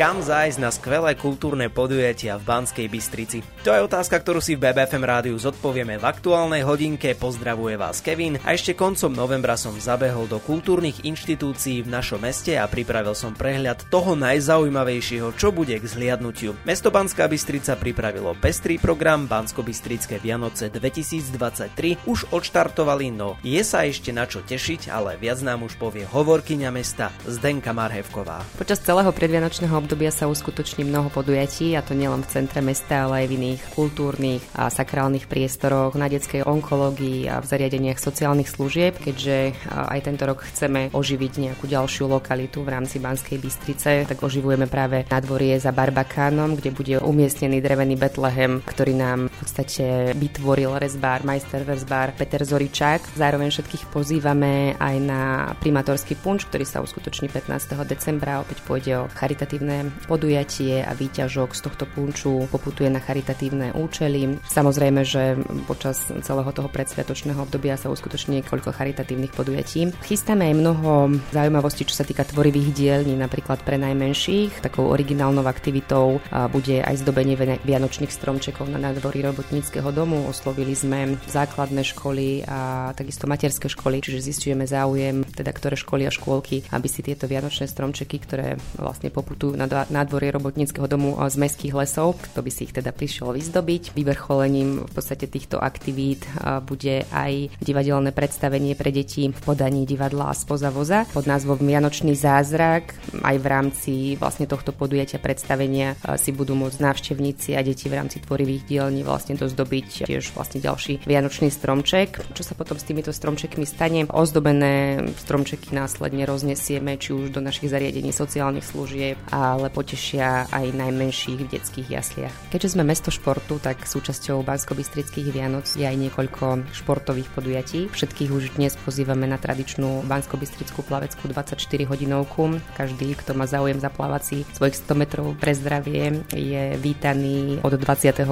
Kam zájsť na skvelé kultúrne podujatia v Banskej Bystrici? To je otázka, ktorú si v BBFM rádiu zodpovieme v aktuálnej hodinke. Pozdravuje vás Kevin a ešte koncom novembra som zabehol do kultúrnych inštitúcií v našom meste a pripravil som prehľad toho najzaujímavejšieho, čo bude k zhliadnutiu. Mesto Banská Bystrica pripravilo pestrý program Bansko-Bystrické Vianoce 2023 už odštartovali, no je sa ešte na čo tešiť, ale viac nám už povie hovorkyňa mesta Zdenka Marhevková. Počas celého predvianočného obdobia sa uskutoční mnoho podujatí, a to nielen v centre mesta, ale aj v iných kultúrnych a sakrálnych priestoroch, na detskej onkológii a v zariadeniach sociálnych služieb, keďže aj tento rok chceme oživiť nejakú ďalšiu lokalitu v rámci Banskej Bystrice, tak oživujeme práve nadvorie za Barbakánom, kde bude umiestnený drevený Betlehem, ktorý nám v podstate vytvoril rezbár, majster rezbár Peter Zoričák. Zároveň všetkých pozývame aj na primátorský punč, ktorý sa uskutoční 15. decembra. Opäť pôjde o charitatívne podujatie a výťažok z tohto punču poputuje na charitatívne účely. Samozrejme, že počas celého toho predsviatočného obdobia sa uskutoční niekoľko charitatívnych podujatí. Chystáme aj mnoho zaujímavostí, čo sa týka tvorivých dielní, napríklad pre najmenších. Takou originálnou aktivitou bude aj zdobenie vianočných stromčekov na nádvorí robotníckého domu. Oslovili sme základné školy a takisto materské školy, čiže zistujeme záujem, teda ktoré školy a škôlky, aby si tieto vianočné stromčeky, ktoré vlastne poputujú na nádvorie robotníckého domu z mestských lesov, kto by si ich teda prišiel vyzdobiť. Vyvrcholením v podstate týchto aktivít bude aj divadelné predstavenie pre deti v podaní divadla spoza voza pod názvom Vianočný zázrak. Aj v rámci vlastne tohto podujatia predstavenia si budú môcť návštevníci a deti v rámci tvorivých dielní vlastne dozdobiť tiež vlastne ďalší vianočný stromček. Čo sa potom s týmito stromčekmi stane? Ozdobené stromčeky následne roznesieme či už do našich zariadení sociálnych služieb a ale potešia aj najmenších v detských jasliach. Keďže sme mesto športu, tak súčasťou Bansko-Bystrických Vianoc je aj niekoľko športových podujatí. Všetkých už dnes pozývame na tradičnú Bansko-Bystrickú plaveckú 24 hodinovku. Každý, kto má záujem zaplávať si svojich 100 metrov pre zdravie, je vítaný od 28.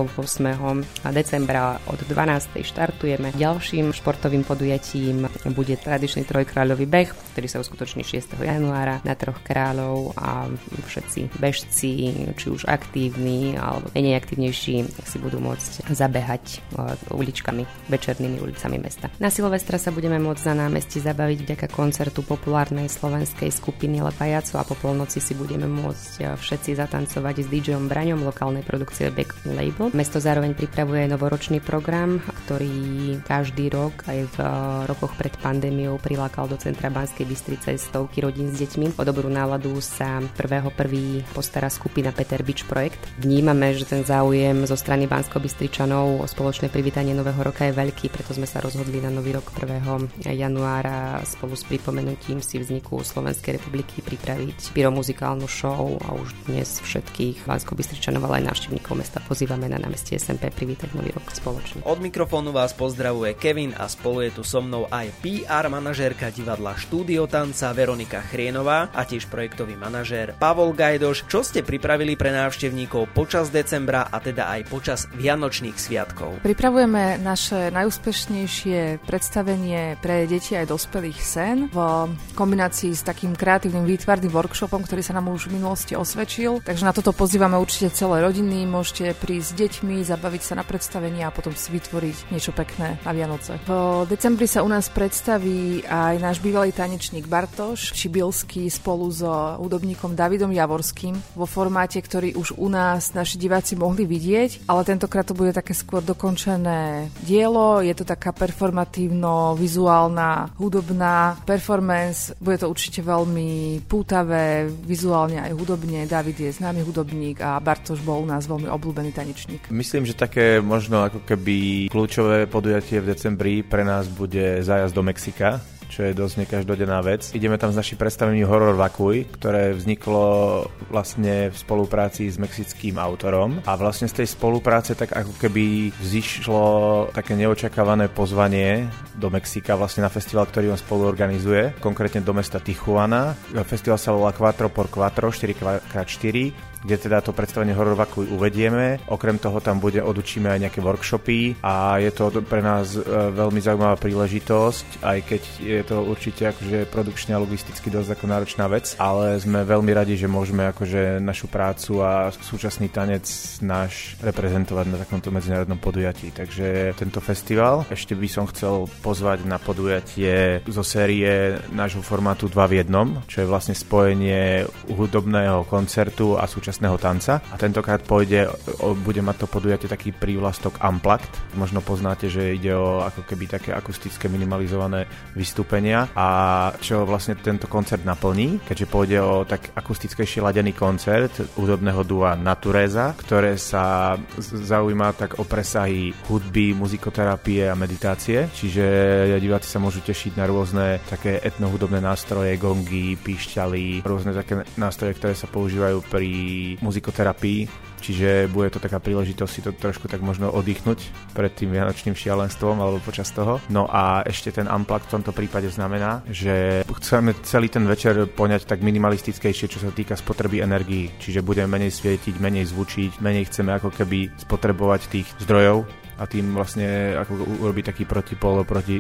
decembra od 12. štartujeme. Ďalším športovým podujatím bude tradičný trojkráľový beh, ktorý sa uskutoční 6. januára na troch kráľov a všetci všetci bežci, či už aktívni alebo menej aktívnejší, si budú môcť zabehať e, uličkami, večernými ulicami mesta. Na Silvestra sa budeme môcť na námestí zabaviť vďaka koncertu populárnej slovenskej skupiny Lepajaco a po polnoci si budeme môcť e, všetci zatancovať s DJom Braňom lokálnej produkcie Back Label. Mesto zároveň pripravuje novoročný program, ktorý každý rok aj v e, rokoch pred pandémiou prilákal do centra Banskej Bystrice stovky rodín s deťmi. O dobrú náladu sa 1.1 prvý postará skupina Peter Beach Projekt. Vnímame, že ten záujem zo strany bansko bystričanov o spoločné privítanie Nového roka je veľký, preto sme sa rozhodli na Nový rok 1. januára spolu s pripomenutím si vzniku Slovenskej republiky pripraviť pyromuzikálnu show a už dnes všetkých bansko ale aj návštevníkov mesta pozývame na námestie SMP privítať Nový rok spoločne. Od mikrofónu vás pozdravuje Kevin a spolu je tu so mnou aj PR manažérka divadla Štúdio Tanca Veronika Chrienová a tiež projektový manažér Pavol Gaj Gajdoš, čo ste pripravili pre návštevníkov počas decembra a teda aj počas Vianočných sviatkov? Pripravujeme naše najúspešnejšie predstavenie pre deti aj dospelých sen v kombinácii s takým kreatívnym výtvarným workshopom, ktorý sa nám už v minulosti osvedčil. Takže na toto pozývame určite celé rodiny, môžete prísť s deťmi, zabaviť sa na predstavení a potom si vytvoriť niečo pekné na Vianoce. V decembri sa u nás predstaví aj náš bývalý tanečník Bartoš Šibilský spolu so hudobníkom Davidom Javor Javorským vo formáte, ktorý už u nás naši diváci mohli vidieť, ale tentokrát to bude také skôr dokončené dielo, je to taká performatívno-vizuálna hudobná performance, bude to určite veľmi pútavé, vizuálne aj hudobne. David je známy hudobník a Bartoš bol u nás veľmi obľúbený tanečník. Myslím, že také možno ako keby kľúčové podujatie v decembri pre nás bude zájazd do Mexika čo je dosť nekaždodenná vec. Ideme tam s našim predstavením Horror Vakuj, ktoré vzniklo vlastne v spolupráci s mexickým autorom a vlastne z tej spolupráce tak ako keby vzýšlo také neočakávané pozvanie do Mexika vlastne na festival, ktorý on spolu organizuje, konkrétne do mesta Tijuana. Festival sa volá Quattro por Quattro, 4x4 kde teda to predstavenie Horror Vakuj uvedieme. Okrem toho tam bude, odučíme aj nejaké workshopy a je to pre nás e, veľmi zaujímavá príležitosť, aj keď je to určite akože produkčne a logisticky dosť ako náročná vec, ale sme veľmi radi, že môžeme akože našu prácu a súčasný tanec náš reprezentovať na takomto medzinárodnom podujatí. Takže tento festival ešte by som chcel pozvať na podujatie zo série nášho formátu 2 v jednom, čo je vlastne spojenie hudobného koncertu a súčasného tanca. A tentokrát pôjde, bude mať to podujatie taký prívlastok Unplugged. Možno poznáte, že ide o ako keby také akustické minimalizované vystúpenia a čo vlastne tento koncert naplní, keďže pôjde o tak akustickejšie ladený koncert hudobného dua Natureza, ktoré sa zaujíma tak o presahy hudby, muzikoterapie a meditácie, čiže diváci sa môžu tešiť na rôzne také etnohudobné nástroje, gongy, píšťaly, rôzne také nástroje, ktoré sa používajú pri muzikoterapii Čiže bude to taká príležitosť si to trošku tak možno oddychnúť pred tým vianočným šialenstvom alebo počas toho. No a ešte ten unplug v tomto prípade znamená, že chceme celý ten večer poňať tak minimalistickejšie, čo sa týka spotreby energií. Čiže budeme menej svietiť, menej zvučiť, menej chceme ako keby spotrebovať tých zdrojov a tým vlastne ako urobiť taký protipol proti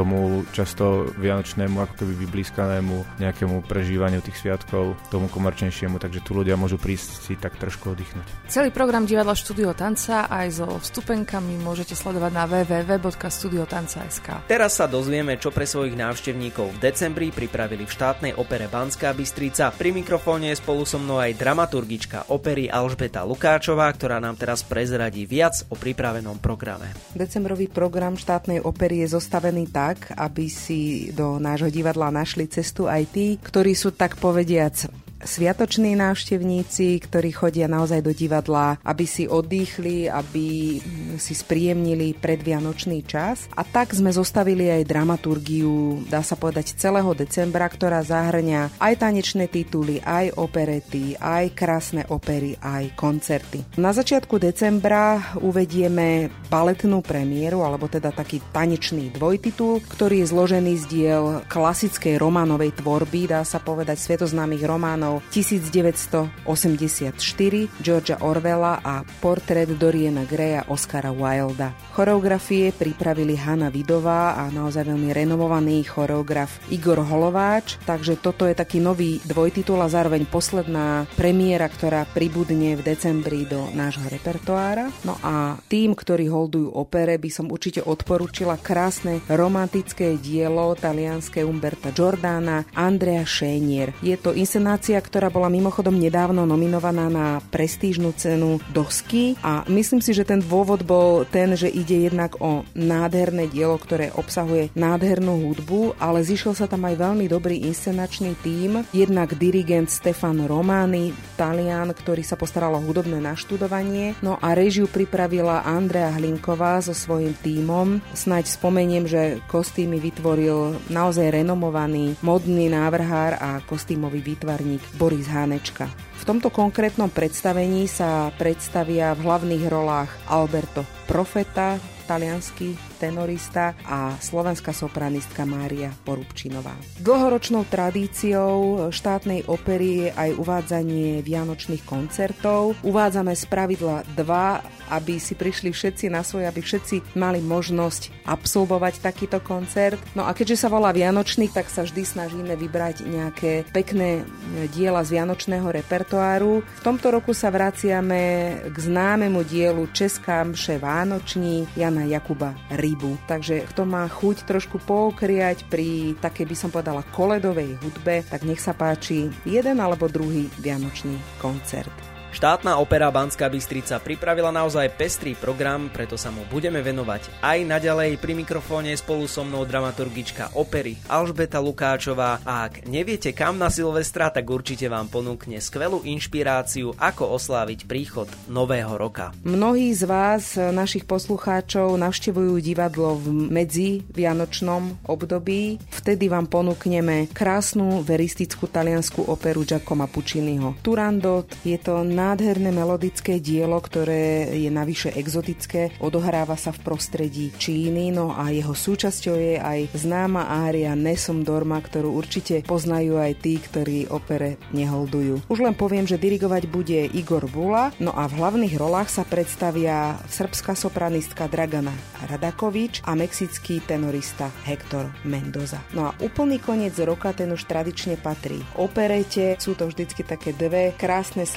tomu často vianočnému, ako keby vyblískanému nejakému prežívaniu tých sviatkov, tomu komerčnejšiemu, takže tu ľudia môžu prísť si tak trošku oddychnúť. Celý program Divadla Štúdio Tanca aj so vstupenkami môžete sledovať na www.studiotanca.sk. Teraz sa dozvieme, čo pre svojich návštevníkov v decembri pripravili v štátnej opere Banská Bystrica. Pri mikrofóne je spolu so mnou aj dramaturgička opery Alžbeta Lukáčová, ktorá nám teraz prezradí viac o pripravenom programe. Decembrový program štátnej opery je zostavený tak, tak, aby si do nášho divadla našli cestu aj tí, ktorí sú tak povediac sviatoční návštevníci, ktorí chodia naozaj do divadla, aby si oddychli, aby si spríjemnili predvianočný čas. A tak sme zostavili aj dramaturgiu, dá sa povedať, celého decembra, ktorá zahrňa aj tanečné tituly, aj operety, aj krásne opery, aj koncerty. Na začiatku decembra uvedieme baletnú premiéru, alebo teda taký tanečný dvojtitul, ktorý je zložený z diel klasickej románovej tvorby, dá sa povedať, svetoznámych románov románov 1984 Georgia Orwella a portrét Doriana Greya Oscara Wilda. Choreografie pripravili Hanna Vidová a naozaj veľmi renovovaný choreograf Igor Holováč, takže toto je taký nový dvojtitul a zároveň posledná premiéra, ktorá pribudne v decembri do nášho repertoára. No a tým, ktorí holdujú opere, by som určite odporúčila krásne romantické dielo talianské Umberta Giordana Andrea Schennier. Je to inscenácia, ktorá bola mimochodom nedávno nominovaná na prestížnu cenu Dosky a myslím si, že ten dôvod bol ten, že ide jednak o nádherné dielo, ktoré obsahuje nádhernú hudbu, ale zišiel sa tam aj veľmi dobrý inscenačný tím, jednak dirigent Stefan Romani, Talian, ktorý sa postaral o hudobné naštudovanie, no a režiu pripravila Andrea Hlinková so svojím tímom. Snaď spomeniem, že kostýmy vytvoril naozaj renomovaný modný návrhár a kostýmový výtvarník Boris Hánečka. V tomto konkrétnom predstavení sa predstavia v hlavných rolách Alberto Profeta, talianský tenorista a slovenská sopranistka Mária Porubčinová. Dlhoročnou tradíciou štátnej opery je aj uvádzanie vianočných koncertov. Uvádzame z pravidla dva, aby si prišli všetci na svoje, aby všetci mali možnosť absolvovať takýto koncert. No a keďže sa volá Vianočný, tak sa vždy snažíme vybrať nejaké pekné diela z vianočného repertoáru. V tomto roku sa vraciame k známemu dielu Česká mše Vánoční Jana Jakuba Rí rybu. Takže kto má chuť trošku poukriať pri takej by som povedala koledovej hudbe, tak nech sa páči jeden alebo druhý vianočný koncert. Štátna opera Banská Bystrica pripravila naozaj pestrý program, preto sa mu budeme venovať aj naďalej. Pri mikrofóne spolu so mnou dramaturgička opery Alžbeta Lukáčová a ak neviete kam na Silvestra, tak určite vám ponúkne skvelú inšpiráciu, ako osláviť príchod nového roka. Mnohí z vás, našich poslucháčov, navštevujú divadlo v medzi vianočnom období. Vtedy vám ponúkneme krásnu veristickú taliansku operu Giacomo Pucciniho. Turandot je to nádherné melodické dielo, ktoré je navyše exotické. Odohráva sa v prostredí Číny, no a jeho súčasťou je aj známa ária Nesom Dorma, ktorú určite poznajú aj tí, ktorí opere neholdujú. Už len poviem, že dirigovať bude Igor Vula, no a v hlavných rolách sa predstavia srbská sopranistka Dragana Radakovič a mexický tenorista Hector Mendoza. No a úplný koniec roka ten už tradične patrí operete. Sú to vždycky také dve krásne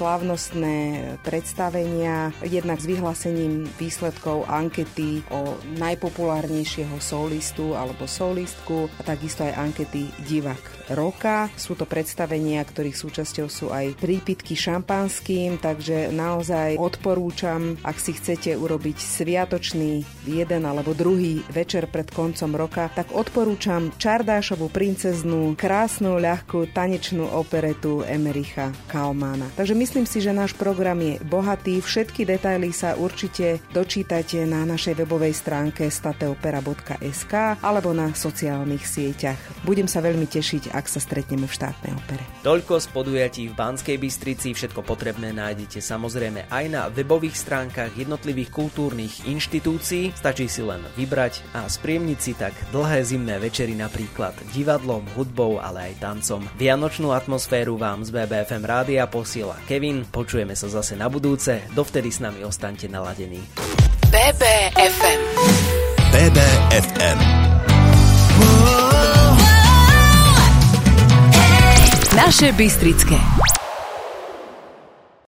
slávnostné predstavenia, jednak s vyhlásením výsledkov ankety o najpopulárnejšieho solistu alebo solistku a takisto aj ankety divák roka. Sú to predstavenia, ktorých súčasťou sú aj prípitky šampanským, takže naozaj odporúčam, ak si chcete urobiť sviatočný jeden alebo druhý večer pred koncom roka, tak odporúčam Čardášovú princeznú, krásnu, ľahkú tanečnú operetu Emericha Kaumana. Takže myslím si, že náš program je bohatý. Všetky detaily sa určite dočítate na našej webovej stránke stateopera.sk alebo na sociálnych sieťach. Budem sa veľmi tešiť, ak sa stretneme v štátnej opere. Toľko z podujatí v Banskej Bystrici. Všetko potrebné nájdete samozrejme aj na webových stránkach jednotlivých kultúrnych inštitúcií. Stačí si len vybrať a spriemniť si tak dlhé zimné večery napríklad divadlom, hudbou, ale aj tancom. Vianočnú atmosféru vám z BBFM rádia posiela Kevin. Počujeme sa zase na budúce. Dovtedy s nami ostaňte naladení. BBFM BBFM Naše Bystrické.